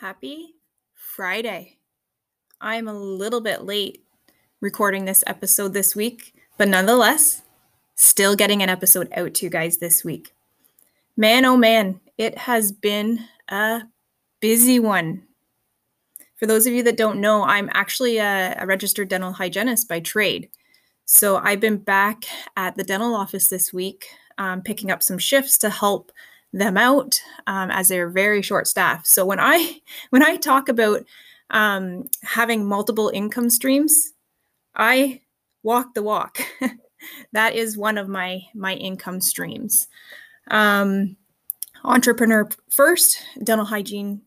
Happy Friday. I'm a little bit late recording this episode this week, but nonetheless, still getting an episode out to you guys this week. Man, oh man, it has been a busy one. For those of you that don't know, I'm actually a, a registered dental hygienist by trade. So I've been back at the dental office this week, um, picking up some shifts to help them out um, as they're very short staffed. So when I when I talk about um, having multiple income streams, I walk the walk. that is one of my my income streams. Um, entrepreneur first, dental hygiene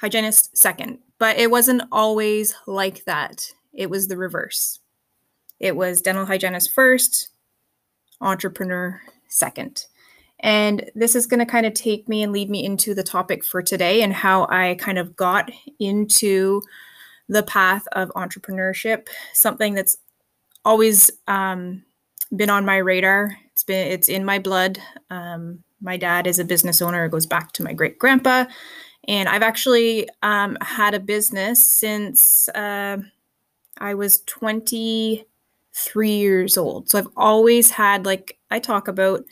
hygienist second. But it wasn't always like that. It was the reverse. It was dental hygienist first, entrepreneur second. And this is going to kind of take me and lead me into the topic for today and how I kind of got into the path of entrepreneurship, something that's always um, been on my radar. It's been it's in my blood. Um, my dad is a business owner. It goes back to my great grandpa, and I've actually um, had a business since uh, I was 23 years old. So I've always had like I talk about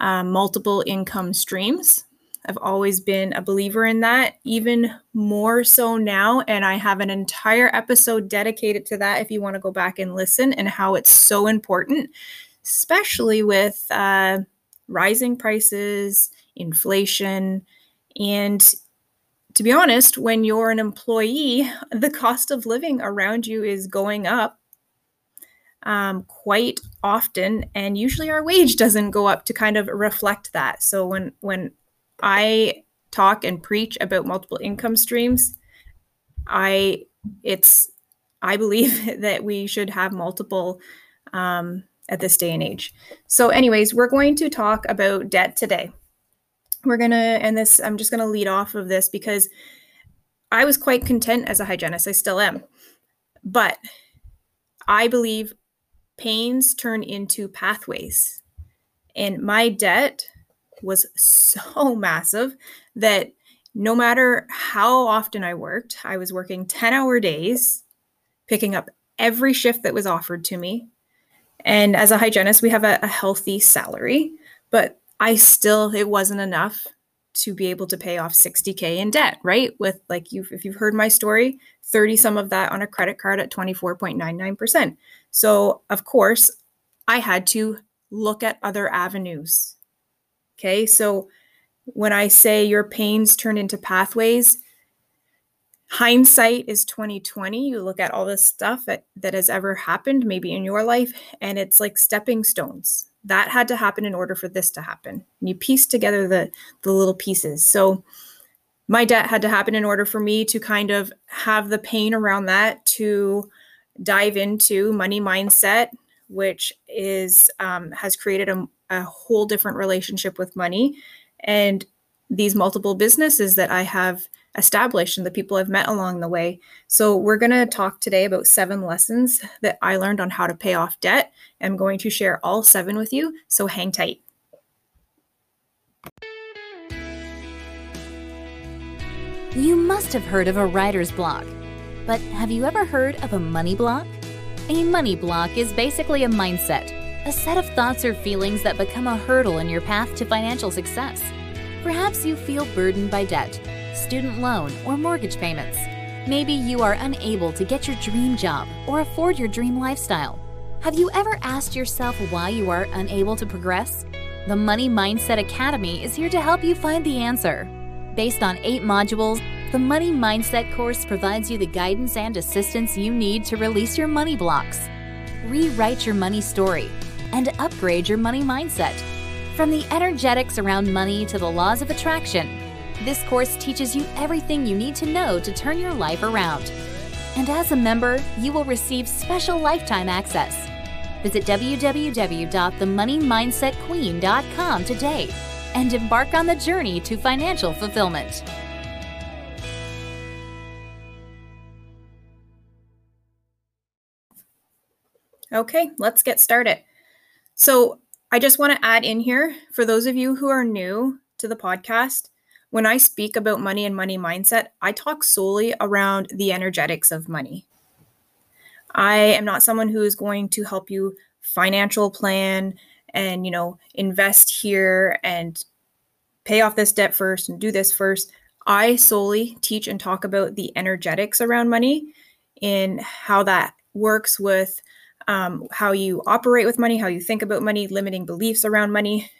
um, multiple income streams. I've always been a believer in that, even more so now. And I have an entire episode dedicated to that if you want to go back and listen and how it's so important, especially with uh, rising prices, inflation, and to be honest, when you're an employee, the cost of living around you is going up um, quite often, and usually our wage doesn't go up to kind of reflect that. So when when I talk and preach about multiple income streams, I it's I believe that we should have multiple um, at this day and age. So, anyways, we're going to talk about debt today. We're gonna, and this I'm just gonna lead off of this because I was quite content as a hygienist. I still am, but I believe pains turn into pathways. And my debt was so massive that no matter how often I worked, I was working 10 hour days, picking up every shift that was offered to me. And as a hygienist, we have a, a healthy salary, but I still, it wasn't enough to be able to pay off 60K in debt, right? With like you, if you've heard my story, 30 some of that on a credit card at 24.99%. So, of course, I had to look at other avenues. Okay. So, when I say your pains turn into pathways, hindsight is 2020 you look at all the stuff that, that has ever happened maybe in your life and it's like stepping stones that had to happen in order for this to happen. And you piece together the the little pieces. So my debt had to happen in order for me to kind of have the pain around that to dive into money mindset which is um, has created a, a whole different relationship with money. And these multiple businesses that i have established and the people i've met along the way so we're going to talk today about seven lessons that i learned on how to pay off debt i'm going to share all seven with you so hang tight You must have heard of a writer's block. But have you ever heard of a money block? A money block is basically a mindset, a set of thoughts or feelings that become a hurdle in your path to financial success. Perhaps you feel burdened by debt, student loan, or mortgage payments. Maybe you are unable to get your dream job or afford your dream lifestyle. Have you ever asked yourself why you are unable to progress? The Money Mindset Academy is here to help you find the answer. Based on eight modules, the Money Mindset course provides you the guidance and assistance you need to release your money blocks, rewrite your money story, and upgrade your money mindset. From the energetics around money to the laws of attraction, this course teaches you everything you need to know to turn your life around. And as a member, you will receive special lifetime access. Visit www.themoneymindsetqueen.com today and embark on the journey to financial fulfillment. Okay, let's get started. So, I just want to add in here for those of you who are new to the podcast, when I speak about money and money mindset, I talk solely around the energetics of money. I am not someone who is going to help you financial plan and, you know, invest here and pay off this debt first and do this first. I solely teach and talk about the energetics around money in how that works with um, how you operate with money, how you think about money, limiting beliefs around money.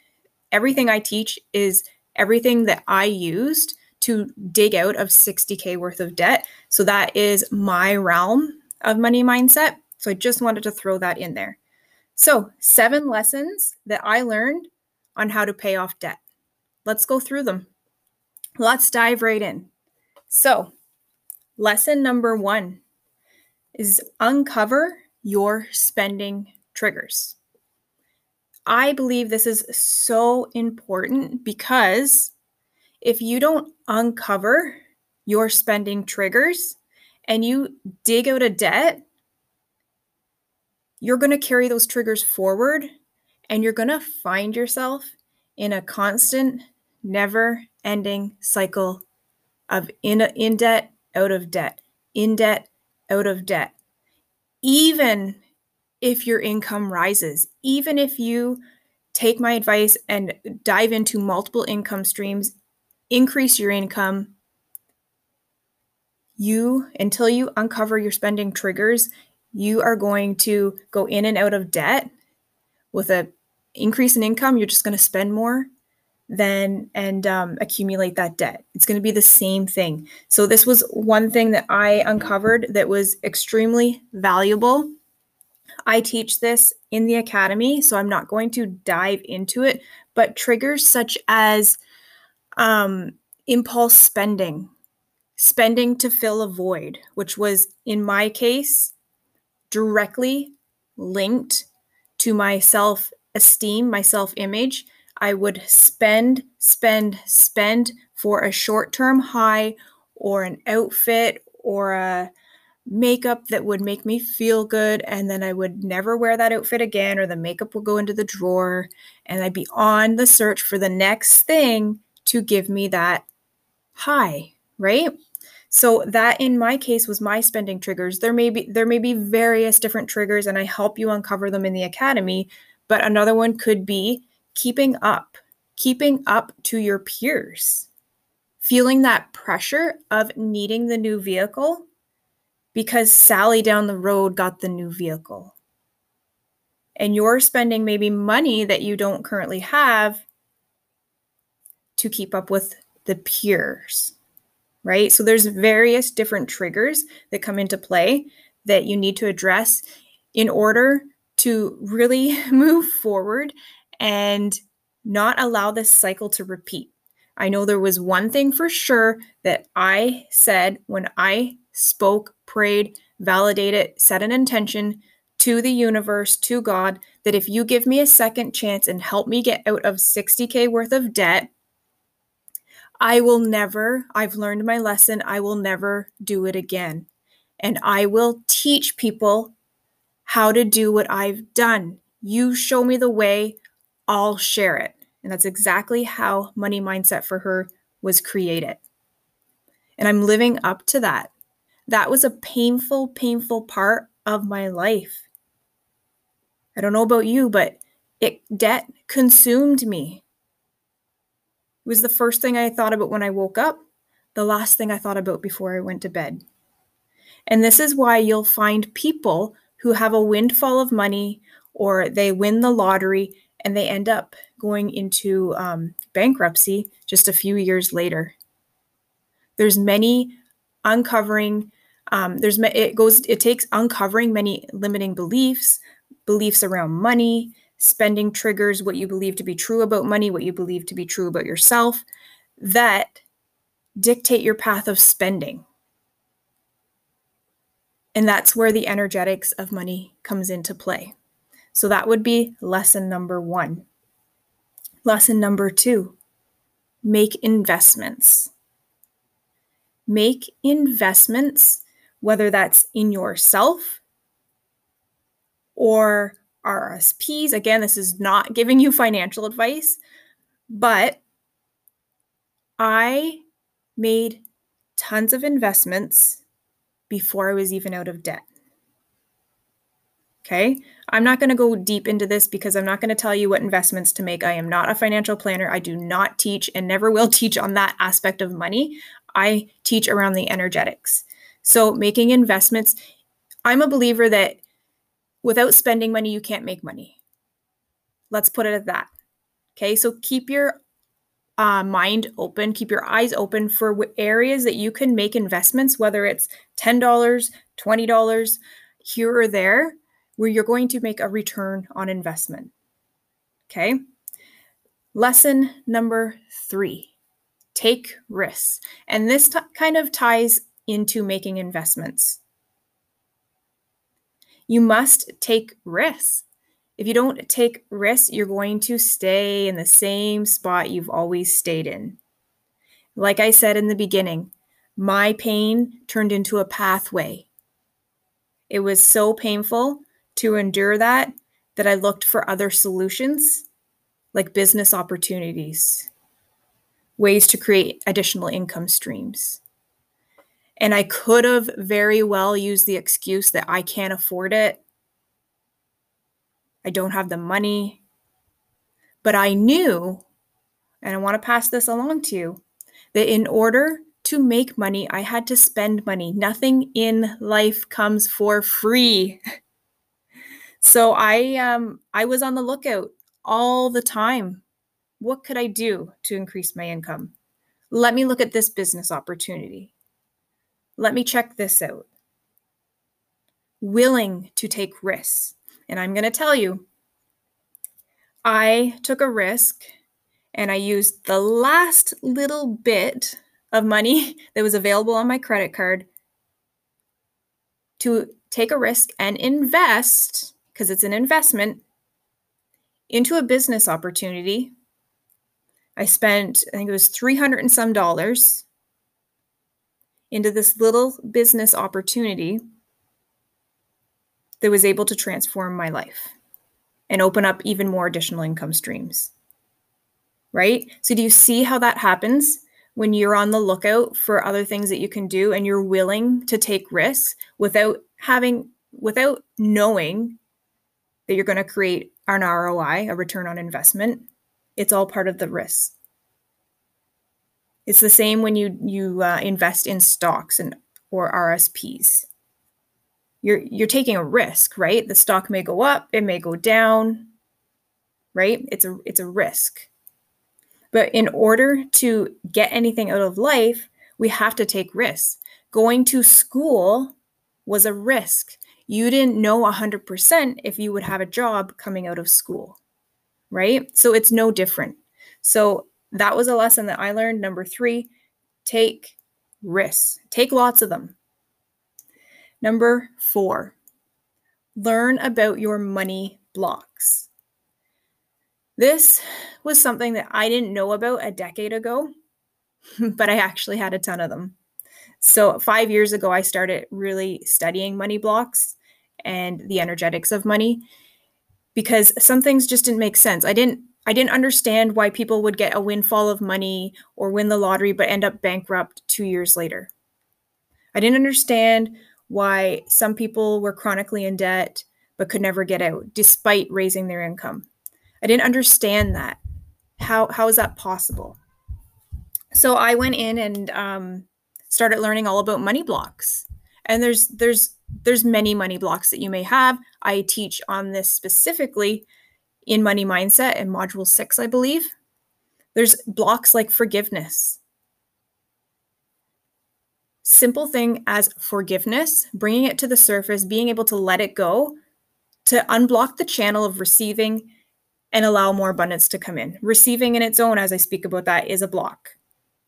Everything I teach is everything that I used to dig out of 60K worth of debt. So that is my realm of money mindset. So I just wanted to throw that in there. So, seven lessons that I learned on how to pay off debt. Let's go through them. Let's dive right in. So, lesson number one is uncover your spending triggers. I believe this is so important because if you don't uncover your spending triggers and you dig out a debt, you're going to carry those triggers forward and you're going to find yourself in a constant, never ending cycle of in, in debt, out of debt, in debt, out of debt. Even if your income rises, even if you take my advice and dive into multiple income streams, increase your income, you, until you uncover your spending triggers, you are going to go in and out of debt with a increase in income. You're just going to spend more then and um, accumulate that debt. It's going to be the same thing. So, this was one thing that I uncovered that was extremely valuable I teach this in the academy, so I'm not going to dive into it, but triggers such as um, impulse spending, spending to fill a void, which was in my case directly linked to my self esteem, my self image. I would spend, spend, spend for a short term high or an outfit or a makeup that would make me feel good and then I would never wear that outfit again or the makeup would go into the drawer and I'd be on the search for the next thing to give me that high, right? So that in my case was my spending triggers. There may be there may be various different triggers and I help you uncover them in the academy, but another one could be keeping up, keeping up to your peers. Feeling that pressure of needing the new vehicle because Sally down the road got the new vehicle. And you're spending maybe money that you don't currently have to keep up with the peers, right? So there's various different triggers that come into play that you need to address in order to really move forward and not allow this cycle to repeat. I know there was one thing for sure that I said when I spoke, prayed, validated, set an intention to the universe, to God, that if you give me a second chance and help me get out of 60K worth of debt, I will never, I've learned my lesson, I will never do it again. And I will teach people how to do what I've done. You show me the way, I'll share it. And that's exactly how Money Mindset for Her was created. And I'm living up to that. That was a painful, painful part of my life. I don't know about you, but it debt consumed me. It was the first thing I thought about when I woke up, the last thing I thought about before I went to bed. And this is why you'll find people who have a windfall of money or they win the lottery and they end up going into um, bankruptcy just a few years later. There's many uncovering um, there's it goes it takes uncovering many limiting beliefs, beliefs around money, spending triggers what you believe to be true about money, what you believe to be true about yourself, that dictate your path of spending. And that's where the energetics of money comes into play. So that would be lesson number one. Lesson number two make investments. Make investments whether that's in yourself or RSPs. Again, this is not giving you financial advice, but I made tons of investments before I was even out of debt. Okay. I'm not going to go deep into this because I'm not going to tell you what investments to make. I am not a financial planner. I do not teach and never will teach on that aspect of money. I teach around the energetics. So, making investments, I'm a believer that without spending money, you can't make money. Let's put it at that. Okay. So, keep your uh, mind open, keep your eyes open for areas that you can make investments, whether it's $10, $20, here or there where you're going to make a return on investment. Okay. Lesson number three take risks. And this t- kind of ties into making investments. You must take risks. If you don't take risks, you're going to stay in the same spot you've always stayed in. Like I said in the beginning, my pain turned into a pathway. It was so painful to endure that that I looked for other solutions like business opportunities, ways to create additional income streams. And I could have very well used the excuse that I can't afford it. I don't have the money. But I knew, and I want to pass this along to you, that in order to make money, I had to spend money. Nothing in life comes for free. So I um I was on the lookout all the time. What could I do to increase my income? Let me look at this business opportunity. Let me check this out. Willing to take risks. And I'm going to tell you, I took a risk and I used the last little bit of money that was available on my credit card to take a risk and invest because it's an investment into a business opportunity. I spent, I think it was 300 and some dollars into this little business opportunity that was able to transform my life and open up even more additional income streams. Right? So, do you see how that happens when you're on the lookout for other things that you can do and you're willing to take risks without having, without knowing that you're going to create an ROI, a return on investment. It's all part of the risk. It's the same when you you uh, invest in stocks and or RSPs. You're you're taking a risk, right? The stock may go up, it may go down, right? It's a it's a risk. But in order to get anything out of life, we have to take risks. Going to school was a risk you didn't know 100% if you would have a job coming out of school, right? So it's no different. So that was a lesson that I learned. Number three, take risks, take lots of them. Number four, learn about your money blocks. This was something that I didn't know about a decade ago, but I actually had a ton of them. So, five years ago, I started really studying money blocks and the energetics of money because some things just didn't make sense. I didn't I didn't understand why people would get a windfall of money or win the lottery but end up bankrupt 2 years later. I didn't understand why some people were chronically in debt but could never get out despite raising their income. I didn't understand that. How how is that possible? So I went in and um, started learning all about money blocks. And there's there's there's many money blocks that you may have. I teach on this specifically in money mindset in module 6, I believe. There's blocks like forgiveness. Simple thing as forgiveness, bringing it to the surface, being able to let it go, to unblock the channel of receiving and allow more abundance to come in. Receiving in its own, as I speak about that, is a block.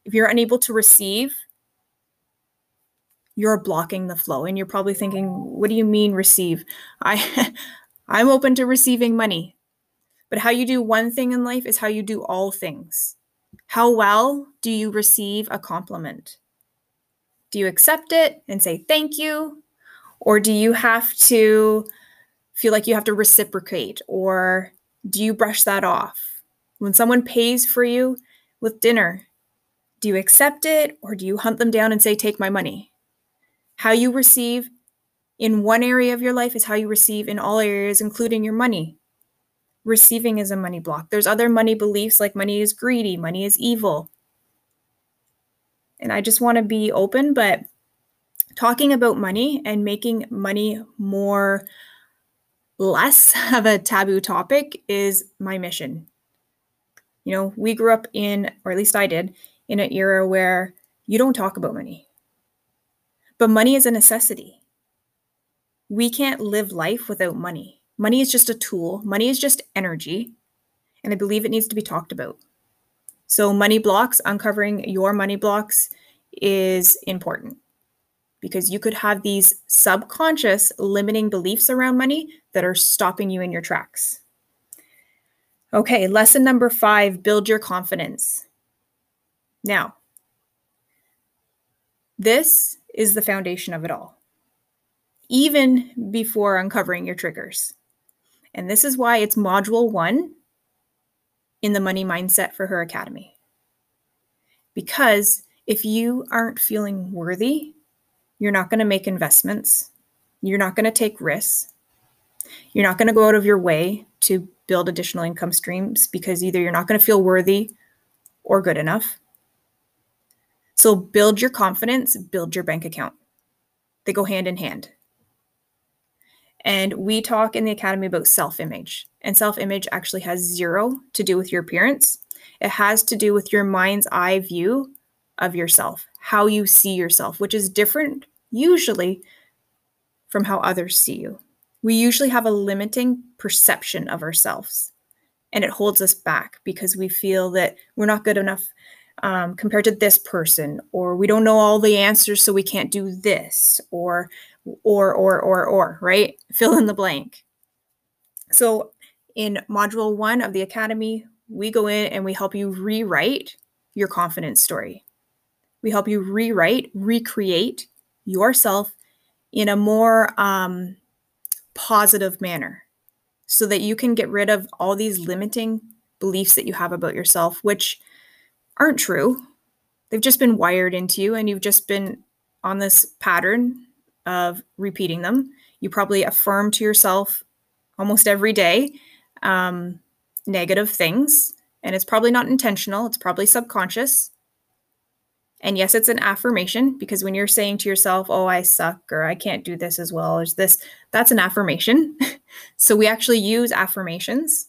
If you're unable to receive, you're blocking the flow and you're probably thinking what do you mean receive? I i'm open to receiving money but how you do one thing in life is how you do all things. How well do you receive a compliment? Do you accept it and say thank you or do you have to feel like you have to reciprocate or do you brush that off? When someone pays for you with dinner Do you accept it or do you hunt them down and say, Take my money? How you receive in one area of your life is how you receive in all areas, including your money. Receiving is a money block. There's other money beliefs like money is greedy, money is evil. And I just want to be open, but talking about money and making money more less of a taboo topic is my mission. You know, we grew up in, or at least I did, in an era where you don't talk about money. But money is a necessity. We can't live life without money. Money is just a tool, money is just energy. And I believe it needs to be talked about. So, money blocks, uncovering your money blocks is important because you could have these subconscious limiting beliefs around money that are stopping you in your tracks. Okay, lesson number five build your confidence. Now, this is the foundation of it all, even before uncovering your triggers. And this is why it's module one in the money mindset for her academy. Because if you aren't feeling worthy you're not going to make investments. You're not going to take risks. You're not going to go out of your way to build additional income streams because either you're not going to feel worthy or good enough. So build your confidence, build your bank account. They go hand in hand. And we talk in the academy about self image. And self image actually has zero to do with your appearance, it has to do with your mind's eye view of yourself, how you see yourself, which is different usually from how others see you. We usually have a limiting perception of ourselves, and it holds us back because we feel that we're not good enough um, compared to this person, or we don't know all the answers, so we can't do this, or, or, or, or, or, right? Fill in the blank. So, in module one of the academy, we go in and we help you rewrite your confidence story. We help you rewrite, recreate yourself in a more um, positive manner so that you can get rid of all these limiting beliefs that you have about yourself, which aren't true. They've just been wired into you, and you've just been on this pattern of repeating them. You probably affirm to yourself almost every day um, negative things, and it's probably not intentional, it's probably subconscious. And yes, it's an affirmation because when you're saying to yourself, oh, I suck or I can't do this as well as this, that's an affirmation. so we actually use affirmations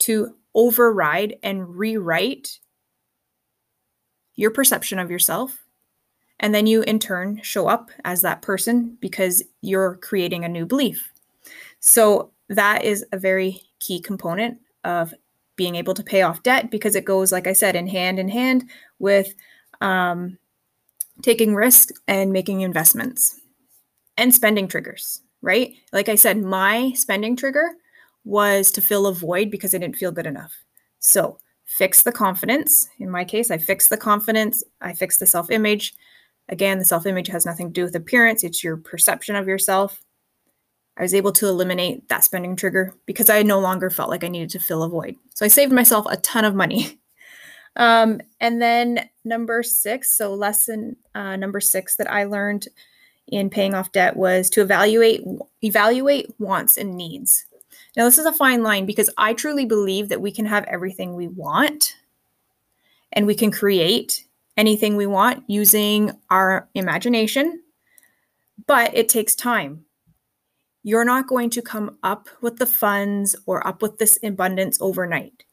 to override and rewrite your perception of yourself. And then you, in turn, show up as that person because you're creating a new belief. So that is a very key component of being able to pay off debt because it goes, like I said, in hand in hand with um, taking risks and making investments and spending triggers, right? Like I said, my spending trigger was to fill a void because I didn't feel good enough. So fix the confidence. In my case, I fixed the confidence, I fixed the self image. Again, the self image has nothing to do with appearance, it's your perception of yourself. I was able to eliminate that spending trigger because I no longer felt like I needed to fill a void. So I saved myself a ton of money Um, and then number six, so lesson uh, number six that I learned in paying off debt was to evaluate evaluate wants and needs. Now this is a fine line because I truly believe that we can have everything we want and we can create anything we want using our imagination, but it takes time. You're not going to come up with the funds or up with this abundance overnight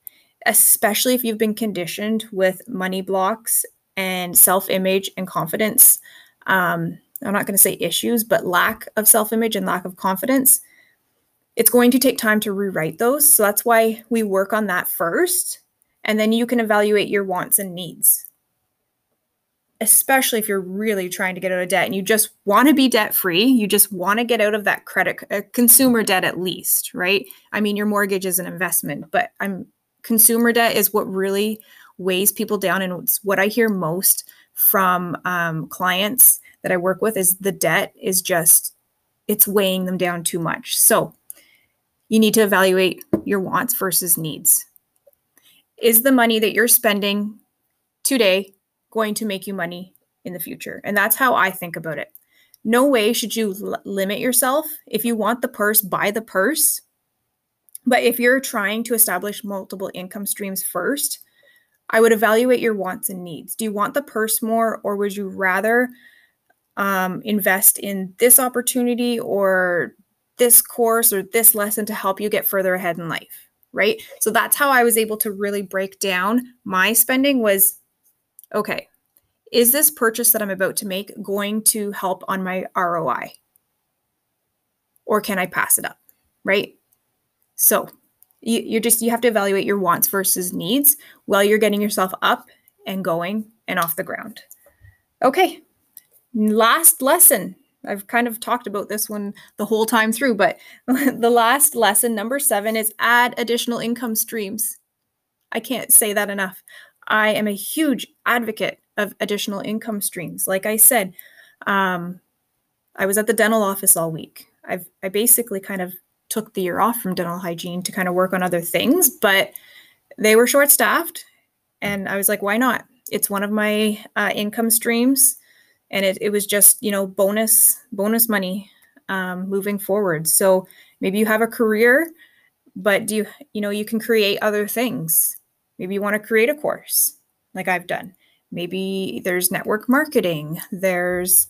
especially if you've been conditioned with money blocks and self image and confidence. Um, I'm not going to say issues, but lack of self image and lack of confidence. It's going to take time to rewrite those. So that's why we work on that first. And then you can evaluate your wants and needs, especially if you're really trying to get out of debt and you just want to be debt free. You just want to get out of that credit, uh, consumer debt at least, right? I mean, your mortgage is an investment, but I'm consumer debt is what really weighs people down and it's what i hear most from um, clients that i work with is the debt is just it's weighing them down too much so you need to evaluate your wants versus needs is the money that you're spending today going to make you money in the future. And that's how I think about it. No way should you l- limit yourself. If you want the purse, buy the purse. But if you're trying to establish multiple income streams first, I would evaluate your wants and needs. Do you want the purse more, or would you rather um, invest in this opportunity or this course or this lesson to help you get further ahead in life? Right. So that's how I was able to really break down my spending was okay, is this purchase that I'm about to make going to help on my ROI? Or can I pass it up? Right? So you, you're just, you have to evaluate your wants versus needs while you're getting yourself up and going and off the ground. Okay. Last lesson. I've kind of talked about this one the whole time through, but the last lesson, number seven, is add additional income streams. I can't say that enough. I am a huge advocate of additional income streams. Like I said, um, I was at the dental office all week. I've I basically kind of took the year off from dental hygiene to kind of work on other things, but they were short staffed, and I was like, why not? It's one of my uh, income streams, and it, it was just you know bonus bonus money um, moving forward. So maybe you have a career, but do you you know you can create other things. Maybe you want to create a course like I've done maybe there's network marketing there's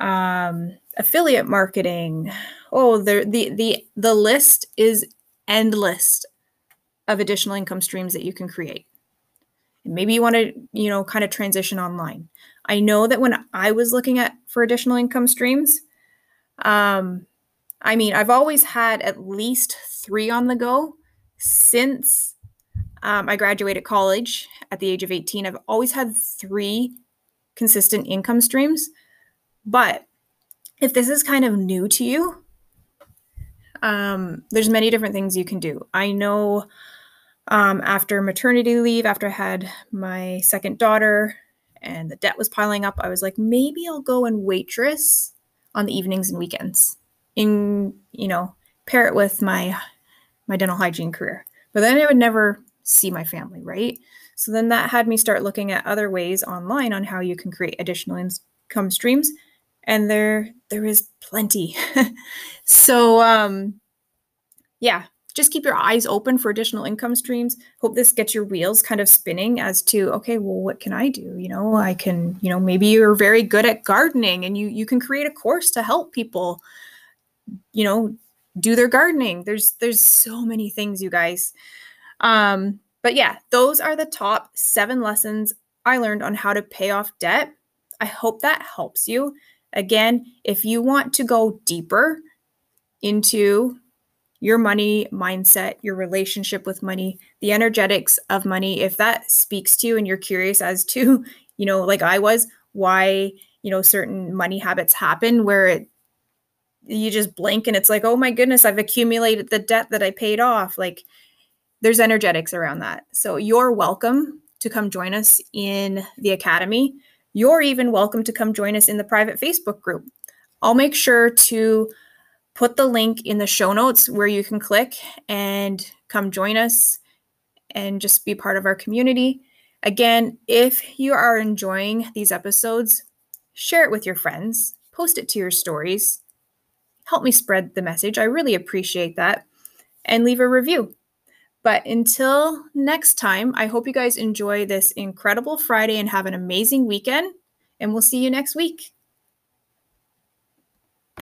um, affiliate marketing oh the, the the the list is endless of additional income streams that you can create maybe you want to you know kind of transition online i know that when i was looking at for additional income streams um i mean i've always had at least three on the go since um, I graduated college at the age of 18. I've always had three consistent income streams. But if this is kind of new to you, um, there's many different things you can do. I know um, after maternity leave, after I had my second daughter and the debt was piling up, I was like, maybe I'll go and waitress on the evenings and weekends in, you know, pair it with my my dental hygiene career. But then I would never see my family, right? So then that had me start looking at other ways online on how you can create additional income streams and there there is plenty. so um yeah, just keep your eyes open for additional income streams. Hope this gets your wheels kind of spinning as to okay, well what can I do? You know, I can, you know, maybe you're very good at gardening and you you can create a course to help people you know, do their gardening. There's there's so many things you guys. Um, but yeah, those are the top seven lessons I learned on how to pay off debt. I hope that helps you. Again, if you want to go deeper into your money mindset, your relationship with money, the energetics of money, if that speaks to you and you're curious as to, you know, like I was, why, you know, certain money habits happen where it, you just blink and it's like, oh my goodness, I've accumulated the debt that I paid off. Like there's energetics around that. So you're welcome to come join us in the academy. You're even welcome to come join us in the private Facebook group. I'll make sure to put the link in the show notes where you can click and come join us and just be part of our community. Again, if you are enjoying these episodes, share it with your friends, post it to your stories, help me spread the message. I really appreciate that. And leave a review. But until next time, I hope you guys enjoy this incredible Friday and have an amazing weekend. And we'll see you next week.